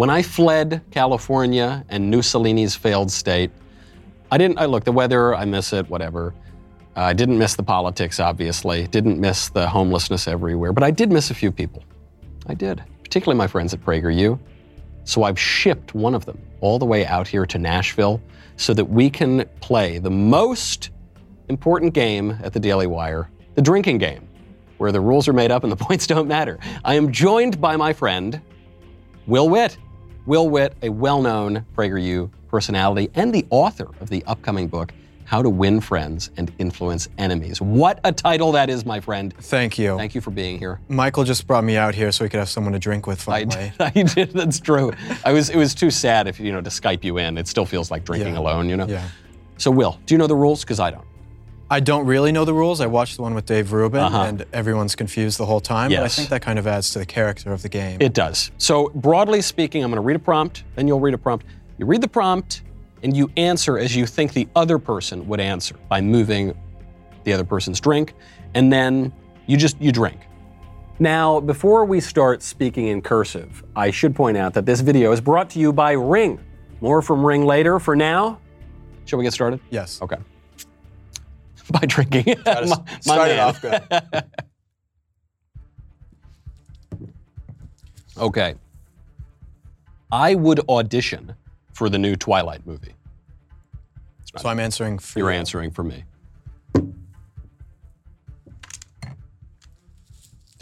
When I fled California and Mussolini's failed state, I didn't, I look, the weather, I miss it, whatever. Uh, I didn't miss the politics, obviously. Didn't miss the homelessness everywhere, but I did miss a few people. I did, particularly my friends at PragerU. So I've shipped one of them all the way out here to Nashville so that we can play the most important game at the Daily Wire, the drinking game, where the rules are made up and the points don't matter. I am joined by my friend, Will Witt. Will Witt, a well known PragerU personality and the author of the upcoming book, How to Win Friends and Influence Enemies. What a title that is, my friend. Thank you. Thank you for being here. Michael just brought me out here so he could have someone to drink with I finally. did, I did. That's true. I was. It was too sad if you know to Skype you in. It still feels like drinking Yeah. alone. You know. Yeah. So, Will, do you know the rules? Because I don't. I don't really know the rules. I watched the one with Dave Rubin, Uh-huh. and everyone's confused the whole time. But I think that kind of adds to the character of the game. It does. So, broadly speaking, I'm going to read a prompt, then you'll read a prompt. You read the prompt, and you answer as you think the other person would answer by moving the other person's drink, and then you just you drink. Now, before we start speaking in cursive, I should point out that this video is brought to you by Ring. More from Ring later. For now, shall we get started? yes. Okay. By drinking. My- my start it man. off good. Okay. I would audition for the new Twilight movie. So I'm answering for You're you. answering for me. Did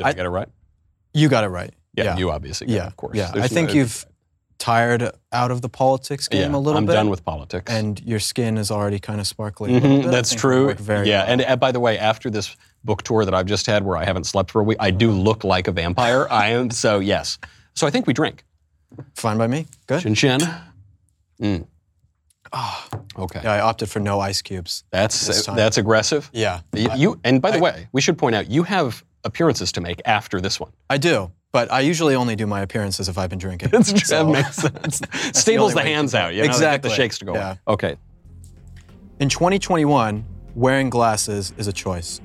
I, I- get it right? You got it right. Yeah, you obviously got it, Yeah, of course. Yeah, There's I think no- you've tired out of the politics game yeah, a little bit. I'm done with politics. and your skin is already kind of sparkly. Mhm, bit. That's true. very yeah, well. and uh, by the way, after this book tour that I've just had, where I haven't slept for a week, I do look like a vampire. I am so yes. So I think we drink. fine by me. Good. Chin chin. Mm. Okay, Yeah, I opted for no ice cubes. that's that's aggressive. Yeah, You, you- and by the I- way, we should point out you have appearances to make after this one. I do, but I usually only do my appearances if I've been drinking. That's true. So- that makes sense. the Stables only the hands out. You know, they get Exactly. the shakes to go. Yeah. Okay. In 2021, wearing glasses is a choice.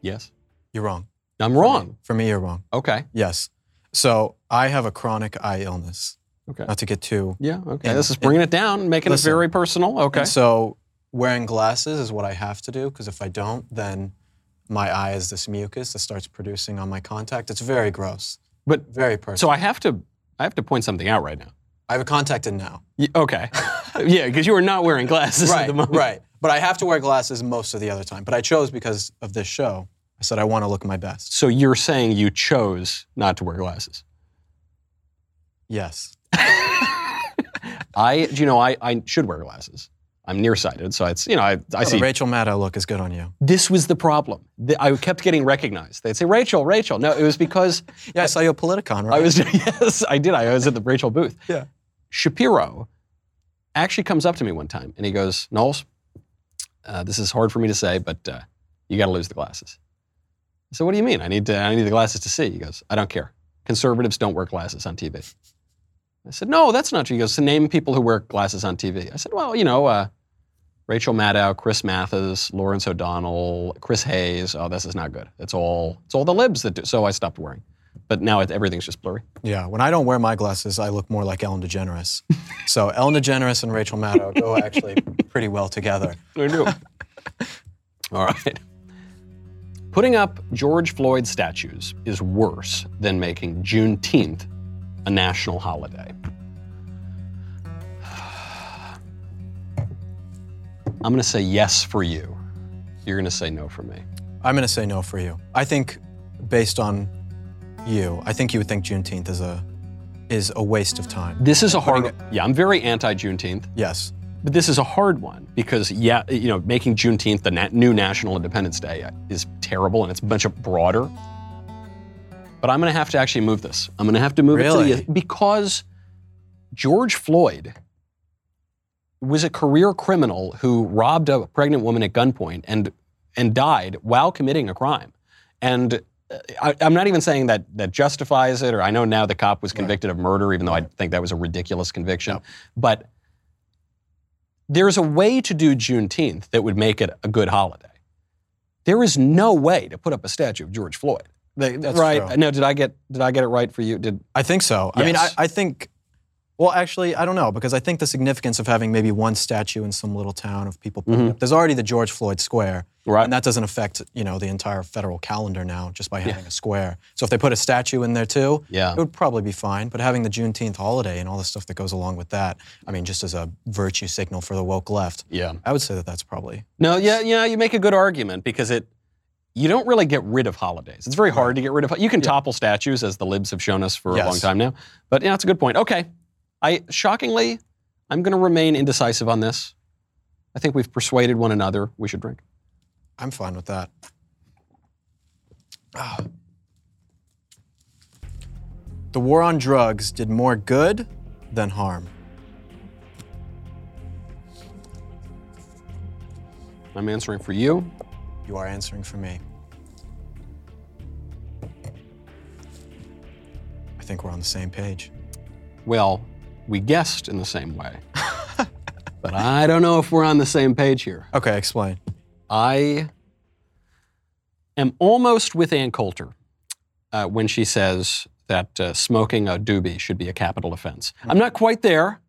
Yes. You're wrong. I'm wrong. For me, you're wrong. Okay. Yes. So I have a chronic eye illness. Okay. Not to get too. Yeah. Okay. And- this is bringing it down, making Listen. it very personal. Okay. So wearing glasses is what I have to do because if I don't, then my eye is this mucus that starts producing on my contact. It's very gross. But Very personal. so I have to, I have to point something out right now. I have a contact in now. Y- Okay. yeah, because you are not wearing glasses at the moment. right. But I have to wear glasses most of the other time. But I chose because of this show. I said I want to look my best. So you're saying you chose not to wear glasses. Yes. I, do you know, I, I should wear glasses. I'm nearsighted, so it's, you know, I, I Oh, see the Rachel Maddow look is good on you. This was the problem. The- I kept getting recognized. They'd say, Rachel, Rachel. No, it was because Yeah, I saw you at Politicon, right? I was, yes, I did. I was at the Rachel booth. Yeah. Shapiro actually comes up to me one time and he goes, Knowles, uh, this is hard for me to say, but uh, you got to lose the glasses. I said, what do you mean? I need, to, I need the glasses to see. He goes, I don't care. Conservatives don't wear glasses on TV. I said, no, that's not true. He goes, to name people who wear glasses on TV. I said, well, you know, uh, Rachel Maddow, Chris Matthews, Lawrence O'Donnell, Chris Hayes. Oh, this is not good. It's all, it's all the libs that do. So I stopped wearing. But now it, everything's just blurry. Yeah, when I don't wear my glasses, I look more like Ellen DeGeneres. so Ellen DeGeneres and Rachel Maddow go actually pretty well together. I do. All right. Putting up George Floyd statues is worse than making Juneteenth a national holiday. I'm going to say yes for you. You're going to say no for me. I'm going to say no for you. I think, based on you, I think you would think Juneteenth is a is a waste of time. This is a hard. Yeah, I'm very anti-Juneteenth, Yes. but this is a hard one because yeah, you know, making Juneteenth the na- new National Independence Day is terrible and it's a bunch of broader. But I'm going to have to actually move this. I'm going to have to move it to the because George Floyd was a career criminal who robbed a pregnant woman at gunpoint and and died while committing a crime. And uh, I, I'm not even saying that that justifies it, or I know now the cop was convicted of murder, even though I think that was a ridiculous conviction. But there's a way to do Juneteenth that would make it a good holiday. there is no way to put up a statue of George Floyd. They, That's right? true. No, did I get did I get it right for you? Did I think so. I mean, I, I think. Well, actually, I don't know because I think the significance of having maybe one statue in some little town of people. putting up, there's already the George Floyd Square, Mm-hmm. Right. and that doesn't affect you know the entire federal calendar now just by having a square. So if they put a statue in there too, Yeah. it would probably be fine. But having the Juneteenth holiday and all the stuff that goes along with that, I mean, just as a virtue signal for the woke left, yeah? I would say that that's probably No, yeah, yeah. You make a good argument because it. You don't really get rid of holidays. It's very hard to get rid of. You can topple statues, as the libs have shown us for a long time now. But yeah, it's a good point. Okay, I shockingly, I'm going to remain indecisive on this. I think we've persuaded one another. We should drink. I'm fine with that. Ah. The war on drugs did more good than harm. I'm answering for you. You are answering for me. I think we're on the same page. Well, we guessed in the same way. but I don't know if we're on the same page here. Okay, explain. I am almost with Ann Coulter uh, when she says that uh, smoking a doobie should be a capital offense. I'm not quite there,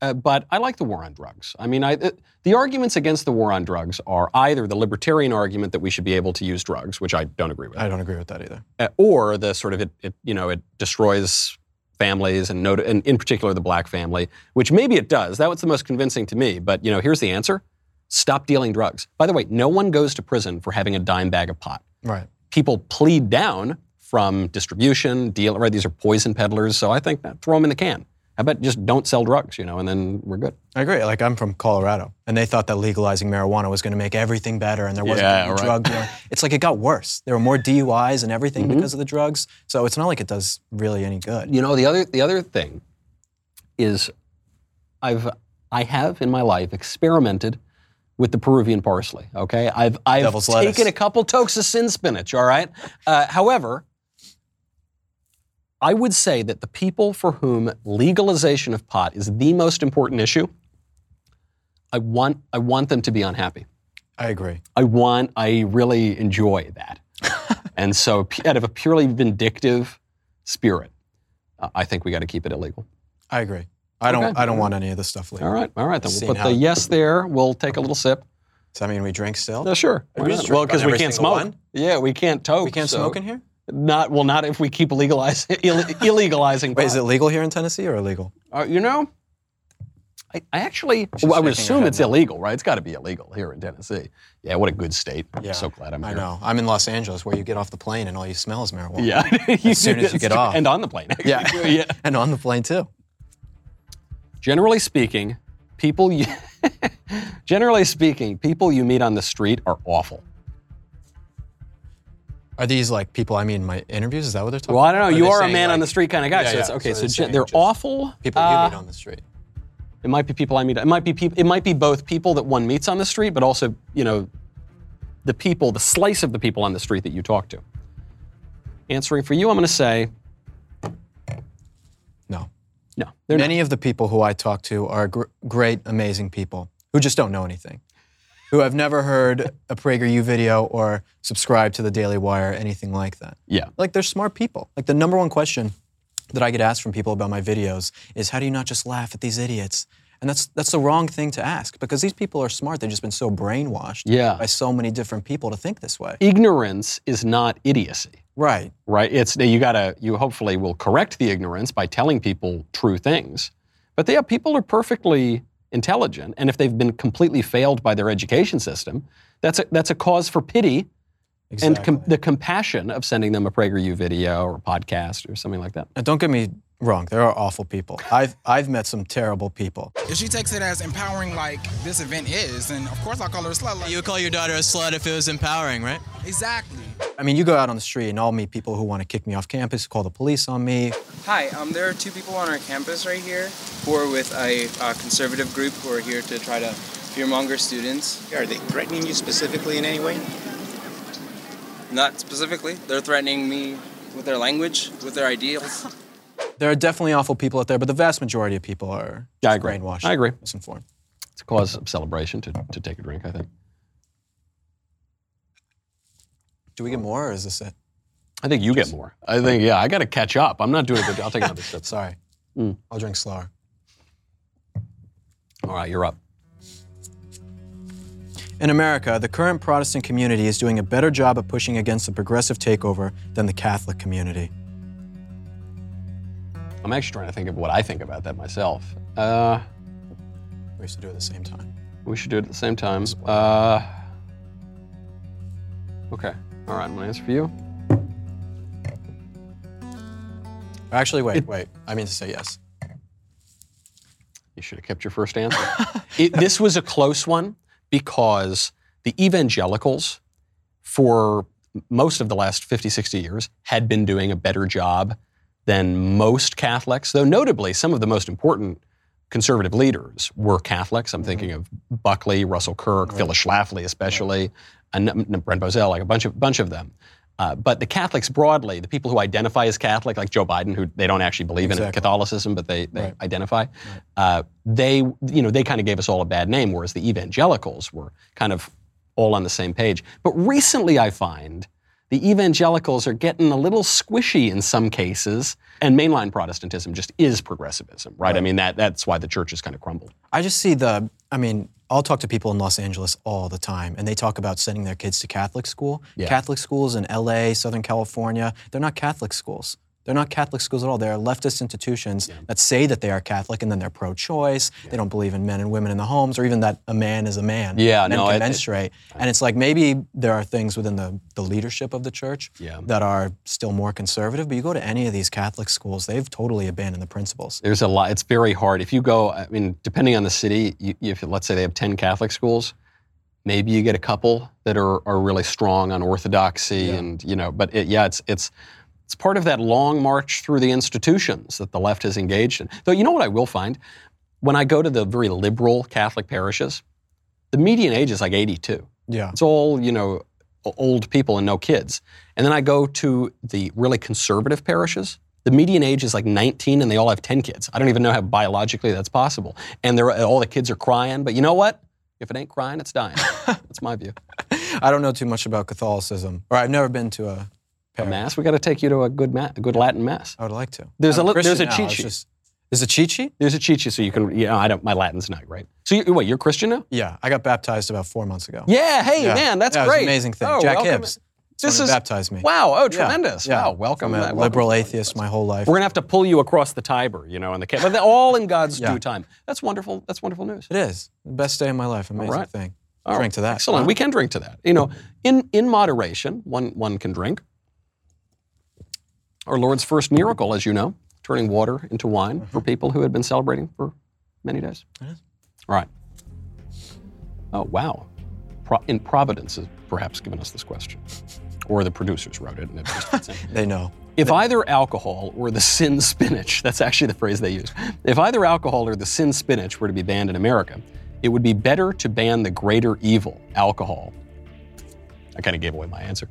uh, but I like the war on drugs. I mean, I, uh, the arguments against the war on drugs are either the libertarian argument that we should be able to use drugs, which I don't agree with, I don't agree with that either. uh, or the sort of it, it, you know, it destroys families and, not- and in particular the black family, which maybe it does. That was the most convincing to me. But you know, here's the answer: stop dealing drugs. By the way, no one goes to prison for having a dime bag of pot. Right. People plead down from distribution, deal. Right, these are poison peddlers. So I think that, throw them in the can. How about just don't sell drugs, you know, and then we're good. I agree. Like I'm from Colorado, and they thought that legalizing marijuana was going to make everything better, and there wasn't Yeah, right. drug. dealing. It's like it got worse. There were more DUIs and everything Mm-hmm. because of the drugs. So it's not like it does really any good. You know, the other the other thing is I've I have in my life experimented with the Peruvian parsley. Okay, I've I've Devil's taken lettuce. a couple tokes of sin spinach. All right. Uh, however, I would say that the people for whom legalization of pot is the most important issue, I want I want them to be unhappy. I agree. I want, I really enjoy that. and so, out of a purely vindictive spirit, uh, I think we got to keep it illegal. I agree. I don't. I don't want any of this stuff legal. All right, all right. Then we'll put the yes there. We'll take a little sip. Does that mean we drink still? No, sure. We Well, because we can't smoke. one? Yeah, we can't toke. we can't so- smoke in here. Not well, not if we keep legalize, Ill, illegalizing. Wait, is it legal here in Tennessee or illegal? Uh, you know, I, I actually, well, I would assume it's no. illegal, right? It's got to be illegal here in Tennessee. Yeah, what a good state. I'm so glad I'm I know. I'm in Los Angeles, where you get off the plane and all you smell is marijuana. Yeah, As soon as you get off. and on the plane. Yeah. yeah. and on the plane too. Generally speaking, people you, generally speaking, people you meet on the street are awful. Are these like people I mean in my interviews? Is that what they're talking about? Well, I don't know. about? You are, a man on the street kind of guy. Yeah, so it's yeah. okay. So So, they're awful. People you Uh, meet on the street. It might be people I meet. It might be people. It might be both people that one meets on the street, but also you know, the people, the slice of the people on the street that you talk to. Answering for you, I'm going to say No. no. They're not. Many of the people who I talk to are gr- great, amazing people who just don't know anything, who have never heard a PragerU video or subscribed to the Daily Wire, anything like that. Yeah. Like they're smart people. Like the number one question that I get asked from people about my videos is, "How do you not just laugh at these idiots?" And that's that's the wrong thing to ask because these people are smart. They've just been so brainwashed Yeah. by so many different people to think this way. Ignorance is not idiocy. Right. right? It's you gotta you hopefully will correct the ignorance by telling people true things. But yeah, people are perfectly intelligent, and if they've been completely failed by their education system, that's a, that's a cause for pity Exactly. and com- the compassion of sending them a PragerU video or podcast or something like that. And don't get me wrong, there are awful people. I've I've met some terrible people. If she takes it as empowering like this event is, then of course I'll call her a slut. Like, You would call your daughter a slut if it was empowering, right? exactly. I mean, you go out on the street and I'll meet people who want to kick me off campus, call the police on me. Hi, um, there are two people on our campus right here who are with a uh, conservative group who are here to try to fearmonger students. Are they threatening you specifically in any way? Not specifically, they're threatening me with their language, with their ideals. There are definitely awful people out there, but the vast majority of people are Yeah, I just agree. brainwashed. I agree. Misinformed. It's a cause of celebration to, to take a drink, I think. Do we get more or is this it? I think you get more. I think, yeah, I got to catch up. I'm not doing a good job. I'll take another sip. Sorry. Mm. I'll drink slower. All right, you're up. In America, the current Protestant community is doing a better job of pushing against the progressive takeover than the Catholic community. I'm actually trying to think of what I think about that myself. Uh, We should do it at the same time. we should do it at the same time. Uh, okay. All right, I'm going to answer for you. Actually, wait, wait. I mean to say yes. You should have kept your first answer. it, this was a close one because the evangelicals, for most of the last 50, 60 years, had been doing a better job than most Catholics, though notably some of the most important conservative leaders were Catholics. I'm thinking of Buckley, Russell Kirk, Phyllis Schlafly especially, and N- N- Brent Bozell, like a bunch of, bunch of them. Uh, but the Catholics broadly, the people who identify as Catholic, like Joe Biden, who they don't actually believe in Catholicism, but they, they Right. identify, uh, they, you know, they kind of gave us all a bad name, whereas the evangelicals were kind of all on the same page. But recently I find the evangelicals are getting a little squishy in some cases, and mainline Protestantism just is progressivism, right? I mean, that, that's why the church has kind of crumbled. I just see the, I mean, I'll talk to people in Los Angeles all the time, and they talk about sending their kids to Catholic school. Yeah. Catholic schools in LA, Southern California, they're not Catholic schools. They're not Catholic schools at all. They're leftist institutions that say that they are Catholic and then they're pro choice. They don't believe in men and women in the homes or even that a man is a man. Yeah, men no, can it- it- menstruate. and it's like maybe there are things within the, the leadership of the church Yeah. that are still more conservative, but you go to any of these Catholic schools, they've totally abandoned the principles. There's a lot. It's very hard. If you go, I mean, depending on the city, you, if let's say they have 10 Catholic schools, maybe you get a couple that are, are really strong on orthodoxy and, you know, but it, yeah, it's, it's, it's part of that long march through the institutions that the left has engaged in. Though, you know what I will find? When I go to the very liberal Catholic parishes, the median age is like 82. Yeah. It's all, you know, old people and no kids. And then I go to the really conservative parishes. The median age is like 19 and they all have 10 kids. I don't even know how biologically that's possible. And they're, all the kids are crying. But you know what? If it ain't crying, it's dying. that's my view. I don't know too much about Catholicism, or I've never been to a A mass, we got to take you to a good, ma- a good Latin mass. I would like to. There's I'm a li- there's a now, cheat sheet. just- There's a cheat sheet? There's a cheat sheet so you can, you know, I don't, my Latin's not great. So you, wait, you're Christian now? Yeah, I got baptized about four months ago. Yeah, hey, Yeah. man, that's Yeah, great. an amazing thing. Oh, Jack. Hibbs. This is baptized me. Wow, oh, tremendous. yeah. Wow, welcome. I'm a welcome liberal atheist my whole life. We're gonna have to pull you across the Tiber, you know, in the ca- but all in God's Yeah. due time. That's wonderful. That's wonderful news. It is the best day of my life. Amazing right. thing. All Drink right. to that. Excellent. Huh? We can drink to that. You know, in in moderation, one one can drink. Our Lord's first miracle, as you know, turning water into wine for people who had been celebrating for many days. Mm-hmm. It is. All right. Oh wow. Pro- in Providence has perhaps given us this question, or the producers wrote it and it just. They know. If either alcohol or the sin spinach, that's actually the phrase they use. If either alcohol or the sin spinach were to be banned in America, it would be better to ban the greater evil, alcohol. I kind of gave away my answer.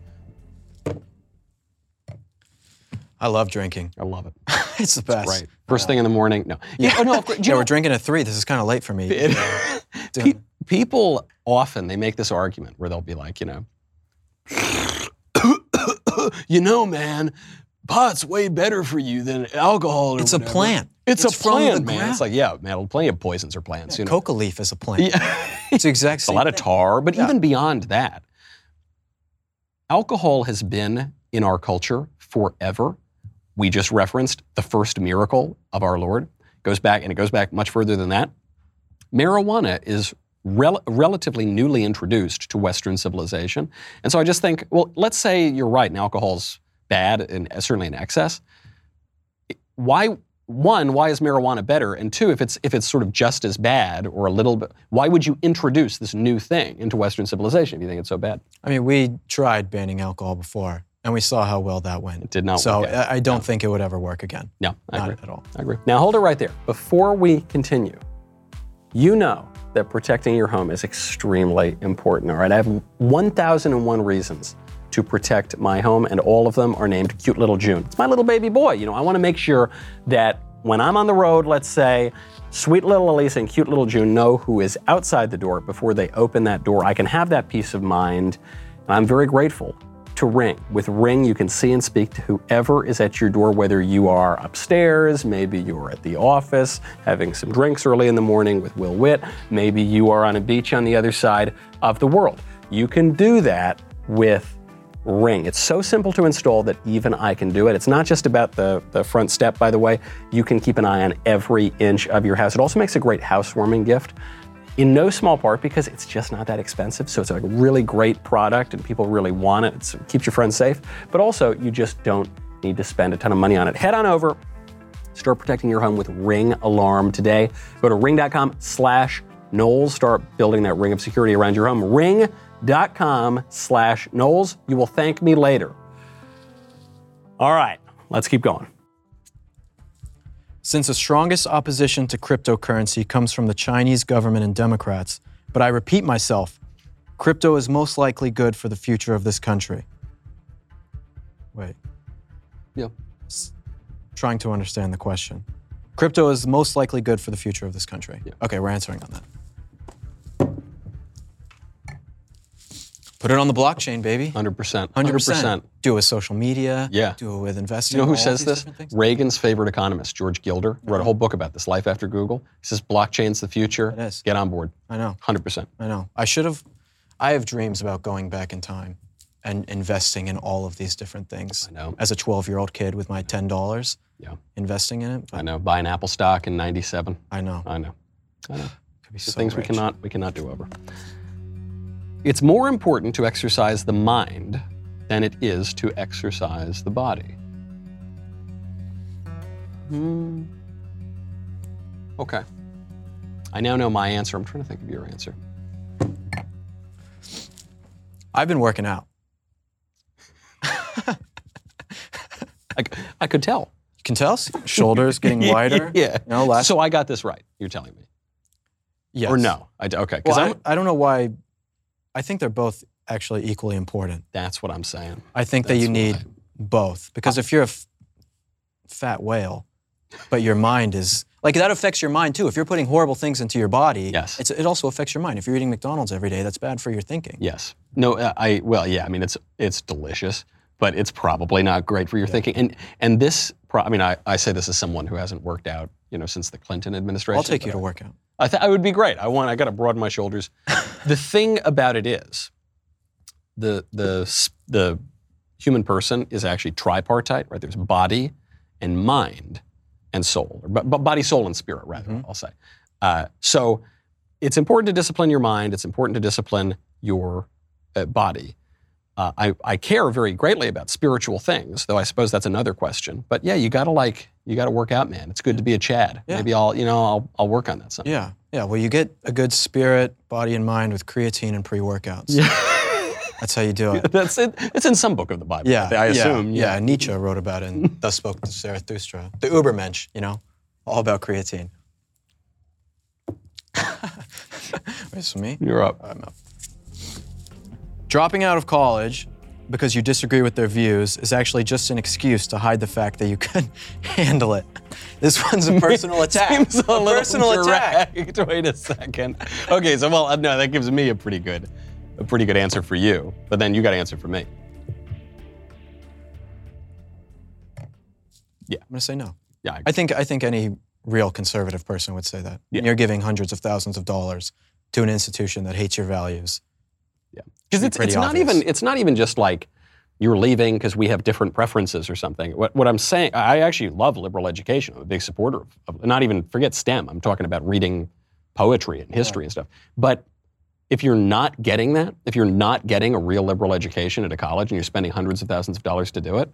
I love drinking. I love it. it's the best. Right. First thing in the morning. No. Yeah. Oh, no. of course- Yeah, know- we're drinking at three. This is kind of late for me. Pe- people often they make this argument where they'll be like, you know, you know, man, pot's way better for you than alcohol. It's a plant. It's, It's a plant, man. ground. It's like, yeah, man, plenty of poisons are plants. you know, Coca leaf is a plant. Yeah. It's the exact a lot of tar, but Yeah. even beyond that, alcohol has been in our culture forever. We just referenced the first miracle of our Lord. Goes back, and it goes back much further than that. Marijuana is rel- relatively newly introduced to Western civilization, and so I just think, well, let's say you're right, and alcohol's bad, and certainly in excess. Why? One, why is marijuana better? And two, if it's if it's sort of just as bad or a little bit, why would you introduce this new thing into Western civilization if you think it's so bad? I mean, we tried banning alcohol before, and we saw how well that went. It did not So. I I don't think it would ever work again. No, I Not agree. at all. I agree. Now hold it right there. Before we continue, you know that protecting your home is extremely important. All right, I have 1,001 reasons to protect my home, and all of them are named Cute Little June. It's my little baby boy. You know, I want to make sure that when I'm on the road, let's say, sweet little Elise and cute little June know who is outside the door before they open that door. I can have that peace of mind, and I'm very grateful to Ring. With Ring, you can see and speak to whoever is at your door, whether you are upstairs, maybe you're at the office having some drinks early in the morning with Will Witt, maybe you are on a beach on the other side of the world. You can do that with Ring. It's so simple to install that even I can do it. It's not just about the, the front step, by the way. You can keep an eye on every inch of your house. It also makes a great housewarming gift in no small part because it's just not that expensive. So it's a really great product and people really want it. It keeps your friends safe, but also you just don't need to spend a ton of money on it. Head on over, start protecting your home with Ring Alarm today. Go to ring.com slash Knowles. Start building that ring of security around your home. Ring.com slash Knowles. You will thank me later. All right, let's keep going. Since the strongest opposition to cryptocurrency comes from the Chinese government and Democrats, but I repeat myself, crypto is most likely good for the future of this country. Wait, Yeah. trying to understand the question. Crypto is most likely good for the future of this country. Yeah. Okay, we're answering on that. Put it on the blockchain, baby. 100%. 100%. Do it with social media. Yeah. Do it with investing. You know who says this? Reagan's favorite economist, George Gilder, wrote a whole book about this, Life After Google. He says blockchain's the future. It is. Get on board. I know. 100%. I know. I should have. I have dreams about going back in time and investing in all of these different things. I know. As a 12 year old kid with my $10, Yeah. investing in it. I know. Buy an Apple stock in 97. I know. I know. I know. Could be The so things we cannot we cannot do over. It's more important to exercise the mind than it is to exercise the body. Hmm. Okay. I now know my answer. I'm trying to think of your answer. I've been working out. I could tell. You can tell shoulders getting wider. yeah. No, last. So I got this right. You're telling me, yes. or no? I, okay. Because Well, I, I don't know why. I think they're both actually equally important. That's what I'm saying. I think that you need why. both because if you're a f- fat whale, but your mind is like that affects your mind too. If you're putting horrible things into your body, Yes. it's, it also affects your mind. If you're eating McDonald's every day, that's bad for your thinking. Yes. No. uh, I. Well. Yeah. I mean, it's it's delicious, but it's probably not great for your thinking. And and this. Pro- I mean, I, I say this as someone who hasn't worked out, you know, since the Clinton administration. I'll take you to work out. I, th- I would be great. I want. I got to broaden my shoulders. the thing about it is, the the the human person is actually tripartite, right? There's body and mind and soul, or b- b- body, soul, and spirit, rather. I'll say. Uh, so, it's important to discipline your mind. It's important to discipline your uh, body. Uh, I, I care very greatly about spiritual things, though I suppose that's another question. But yeah, you gotta like you gotta work out, man. It's good to be a Chad. Yeah. Maybe I'll you know I'll I'll work on that. Yeah, yeah. Well, you get a good spirit, body, and mind with creatine and pre-workouts. Yeah. That's how you do it. That's it. It's in some book of the Bible. Yeah, I assume. Yeah, yeah. Nietzsche wrote about it in Thus Spoke to Zarathustra. The Ubermensch, you know, all about creatine. Wait, for me? You're up. I'm up. Dropping out of college because you disagree with their views is actually just an excuse to hide the fact that you couldn't handle it. This one's a personal attack. Seems a little personal attack. direct. Wait a second. Okay, so well, uh, no, that gives me a pretty good, a pretty good answer for you. But then you got to answer for me. Yeah, I'm gonna say no. Yeah, I, I think I think any real conservative person would say that. Yeah. You're giving hundreds of thousands of dollars to an institution that hates your values. Because it's, it's not even it's not even just like you're leaving because we have different preferences or something. What, what I'm saying, I actually love liberal education. I'm a big supporter of, of not even forget STEM. I'm talking about reading poetry and history and stuff. But if you're not getting that, if you're not getting a real liberal education at a college and you're spending hundreds of thousands of dollars to do it,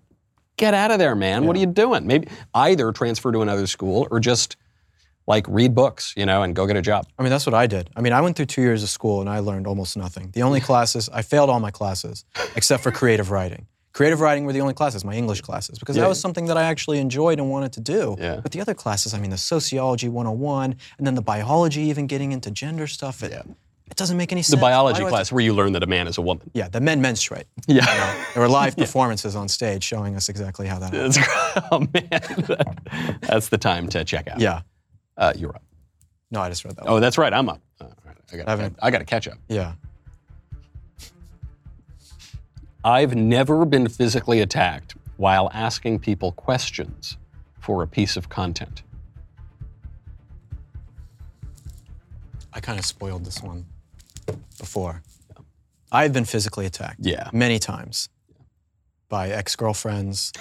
get out of there, man. What are you doing? Maybe either transfer to another school or just like read books, you know, and go get a job. I mean, that's what I did. I mean, I went through two years of school and I learned almost nothing. The only classes, I failed all my classes except for creative writing. Creative writing were the only classes, my English classes, because Yeah. that was something that I actually enjoyed and wanted to do. Yeah. But the other classes, I mean, the sociology 101, and then the biology, even getting into gender stuff, it, it doesn't make any sense. The biology class where you learn that a man is a woman. yeah, the men menstruate. Yeah. There were live performances on stage showing us exactly how that happened. Oh man, that's the time to check out. Yeah. Uh, you're up. No, I just read that one. Oh, that's right. I'm up. Uh, all right. I got. Haven't- I got to catch up. Yeah. I've never been physically attacked while asking people questions for a piece of content. I kind of spoiled this one before. I've been physically attacked. Yeah. Many times by ex girlfriends.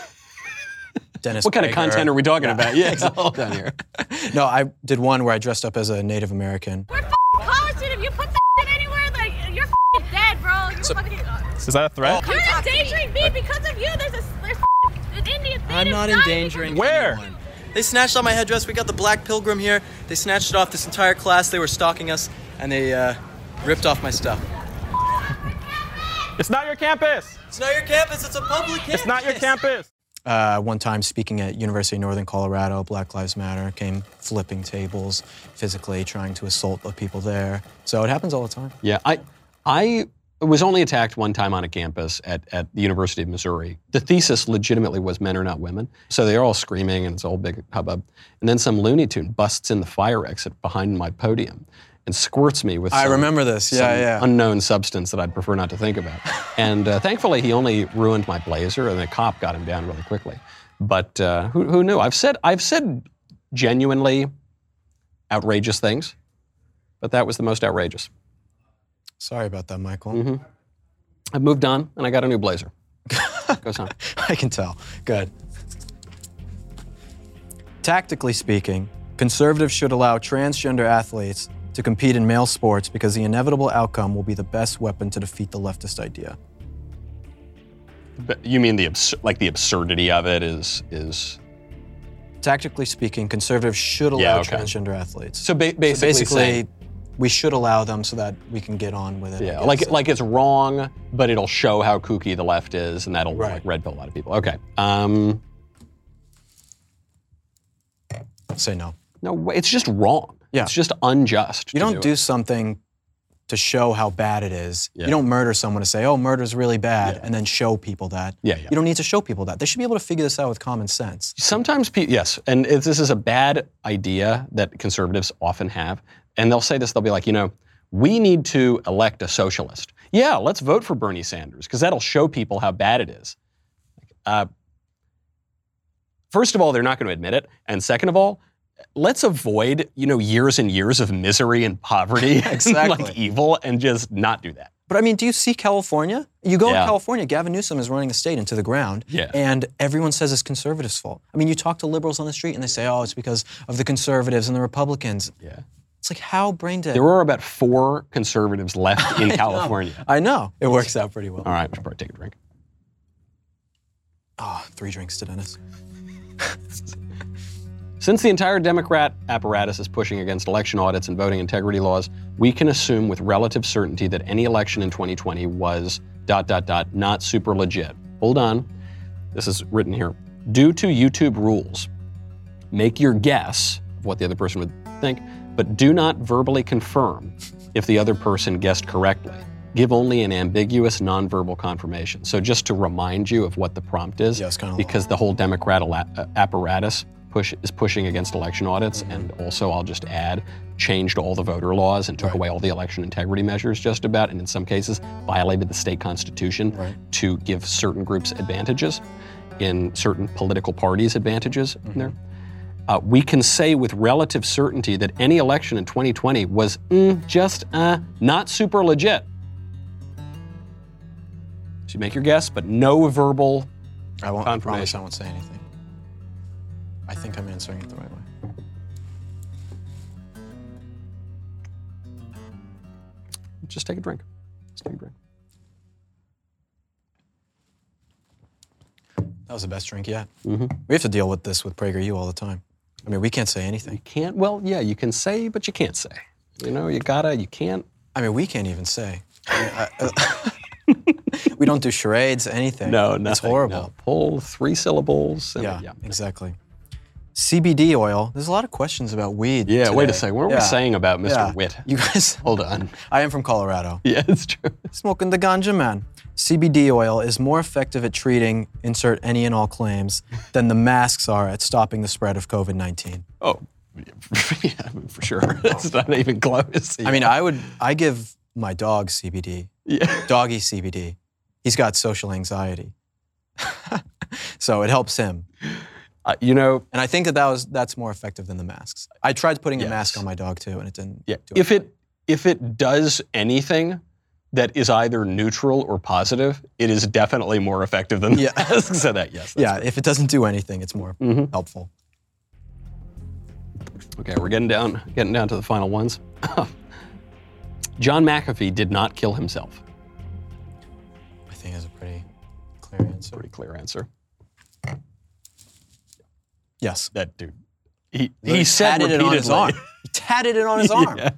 Dennis. What kind of content are we talking Yeah. about? Yeah, hold on here. No, I did one where I dressed up as a Native American. We're f***ing college students. If you put that shit anywhere, like you're f***ing dead, bro. You're fucking. Uh, Is that a threat? you're endangering me because of you. There's a there's an Indian. I'm not endangering Where? anyone. They snatched off my headdress. We got the Black Pilgrim here. They snatched it off this entire class. They were stalking us, and they uh, ripped off my stuff. It's not your campus. It's not your campus. It's a public campus. It's not your campus. Uh, one time speaking at University of Northern Colorado, Black Lives Matter came flipping tables, physically trying to assault the people there. So it happens all the time. Yeah, I, I was only attacked one time on a campus at, at the University of Missouri. The thesis legitimately was men are not women. So they're all screaming and it's all big hubbub. And then some Looney Tune busts in the fire exit behind my podium and squirts me with I remember this. Yeah, some yeah. unknown substance that I'd prefer not to think about. And uh, thankfully, he only ruined my blazer, and the cop got him down really quickly. But uh, who, who knew? I've said I've said genuinely outrageous things, but that was the most outrageous. Sorry about that, Michael. Mm-hmm. I've moved on, and I got a new blazer. Goes on. I can tell. Good. Tactically speaking, conservatives should allow transgender athletes to compete in male sports because the inevitable outcome will be the best weapon to defeat the leftist idea. But you mean the abs- like the absurdity of it is is Tactically speaking, conservatives should allow Yeah, okay. transgender athletes. so ba- basically, So basically, saying- we should allow them so that we can get on with it. Yeah, like like it's wrong, but it'll show how kooky the left is, and that'll Right. like red pill a lot of people. Okay. Um, say no. no, it's just wrong. Yeah. It's just unjust. You don't do it. something to show how bad it is. Yeah. You don't murder someone to say, "Oh, murder's really bad," Yeah. and then show people that. Yeah, yeah. You don't need to show people that. They should be able to figure this out with common sense. Sometimes, pe- yes, and this is a bad idea that conservatives often have. And they'll say this, they'll be like, you know, we need to elect a socialist. Yeah, let's vote for Bernie Sanders because that'll show people how bad it is. Uh, first of all, they're not going to admit it. And second of all, let's avoid, you know, years and years of misery and poverty and Exactly. like evil and just not do that. But I mean, do you see California? You go Yeah. in California, Gavin Newsom is running the state into the ground, Yeah. and everyone says it's conservatives' fault. I mean, you talk to liberals on the street and they say, "Oh, it's because of the conservatives and the Republicans." Yeah. It's like how brain dead. There are about four conservatives left in California. I know. It works out pretty well. All right, we should probably take a drink. Oh, three drinks to Dennis. Since the entire Democrat apparatus is pushing against election audits and voting integrity laws, we can assume with relative certainty that any election in 2020 was dot dot dot not super legit. Hold on. This is written here. Due to YouTube rules, make your guess of what the other person would think, but do not verbally confirm if the other person guessed correctly. Give only an ambiguous nonverbal confirmation. So just to remind you of what the prompt is, Yeah, because the whole Democrat apparatus push is pushing against election audits, and also I'll just add, changed all the voter laws and took Right. away all the election integrity measures just about, and in some cases violated the state constitution Right. to give certain groups advantages, in certain political parties advantages in there. Uh, we can say with relative certainty that any election in 2020 was mm, just uh, not super legit. So you make your guess, but no verbal I won't. I promise Confirmation. I won't say anything. I think I'm answering it the right way. Just take a drink. Just take a drink. That was the best drink yet. Mm-hmm. We have to deal with this with PragerU all the time. I mean, we can't say anything. You Can't. Well, yeah, you can say, but you can't say. You know, you gotta. You can't. I mean, we can't even say. I mean, I- uh, we don't do charades, anything. No, nothing. It's horrible. no. Pull three syllables. and- Yeah, exactly. CBD oil. There's a lot of questions about weed. Yeah. Wait a second. What were Yeah. we saying about Mr. Yeah. Witt? You guys. Hold on. I am from Colorado. Yeah, it's true. Smoking the ganja man. CBD oil is more effective at treating insert any and all claims than the masks are at stopping the spread of COVID 19. Oh, yeah, for sure. It's not even close. I mean, I would, I give my dog CBD, yeah. doggy CBD, He's got social anxiety. so it helps him. Uh, you know, And I think that, that was that's more effective than the masks. I tried putting a mask on my dog too, and it didn't. yeah. do If it if it does anything that is either neutral or positive, it is definitely more effective than the Yeah. mask. So that yes. that's yeah, if it doesn't do anything, it's more Mhm. helpful. Okay, we're getting down getting down to the final ones. John McAfee did not kill himself. I think is a pretty clear answer. Pretty clear answer. Yes. That dude. He, he said tatted it on his arm. He tatted it on his arm. Yeah.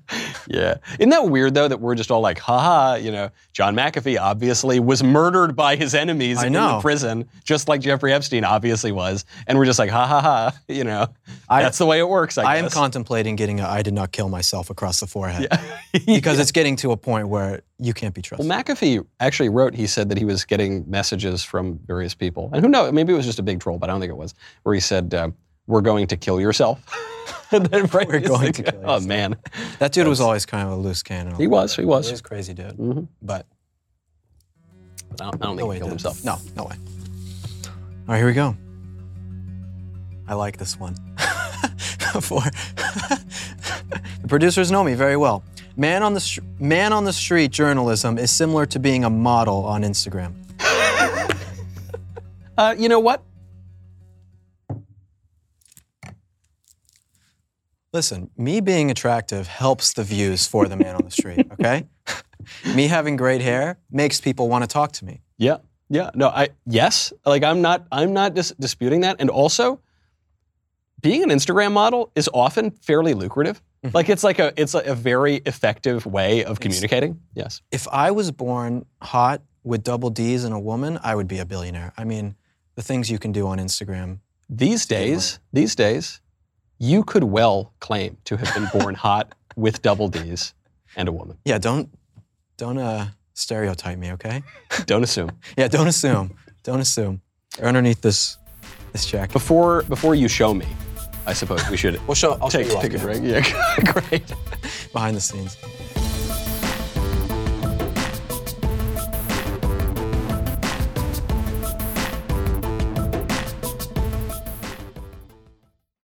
yeah. Isn't that weird though that we're just all like, haha, you know, John McAfee obviously was murdered by his enemies I in the know. prison, just like Jeffrey Epstein obviously was. And we're just like, ha ha ha, you know. I- that's the way it works, I, I am contemplating getting a I did not kill myself across the forehead Yeah. because it's getting to a point where you can't be trusted. Well, McAfee actually wrote, he said that he was getting messages from various people. And who knows, maybe it was just a big troll, but I don't think it was, where he said, uh, we're going to kill yourself. And then right We're going to kill Oh, man. that dude was always kind of a loose cannon. He was, he was. He was a crazy dude. Mhm. But I don't, I don't think he killed dude. himself. No, no way. All right, here we go. I like this one. For the producers know me very well. Man on the str- man on the street journalism is similar to being a model on Instagram. Uh, you know what? Listen, me being attractive helps the views for the man on the street, okay? me having great hair makes people want to talk to me. Yeah, yeah. No, I yes. Like I'm not. I'm not dis- disputing that. And also, being an Instagram model is often fairly lucrative. Mm-hmm. Like it's like a it's like a very effective way of communicating. Yes. If I was born hot with double D's and a woman, I would be a billionaire. I mean, the things you can do on Instagram. These days, these days, you could well claim to have been born hot with double D's and a woman. Yeah, don't don't uh stereotype me, okay? Don't assume. Yeah, don't assume. Don't assume. They're underneath this this jacket. Before before you show me, I suppose we should We'll show. I'll take show you take a break. Yeah, great. behind the scenes.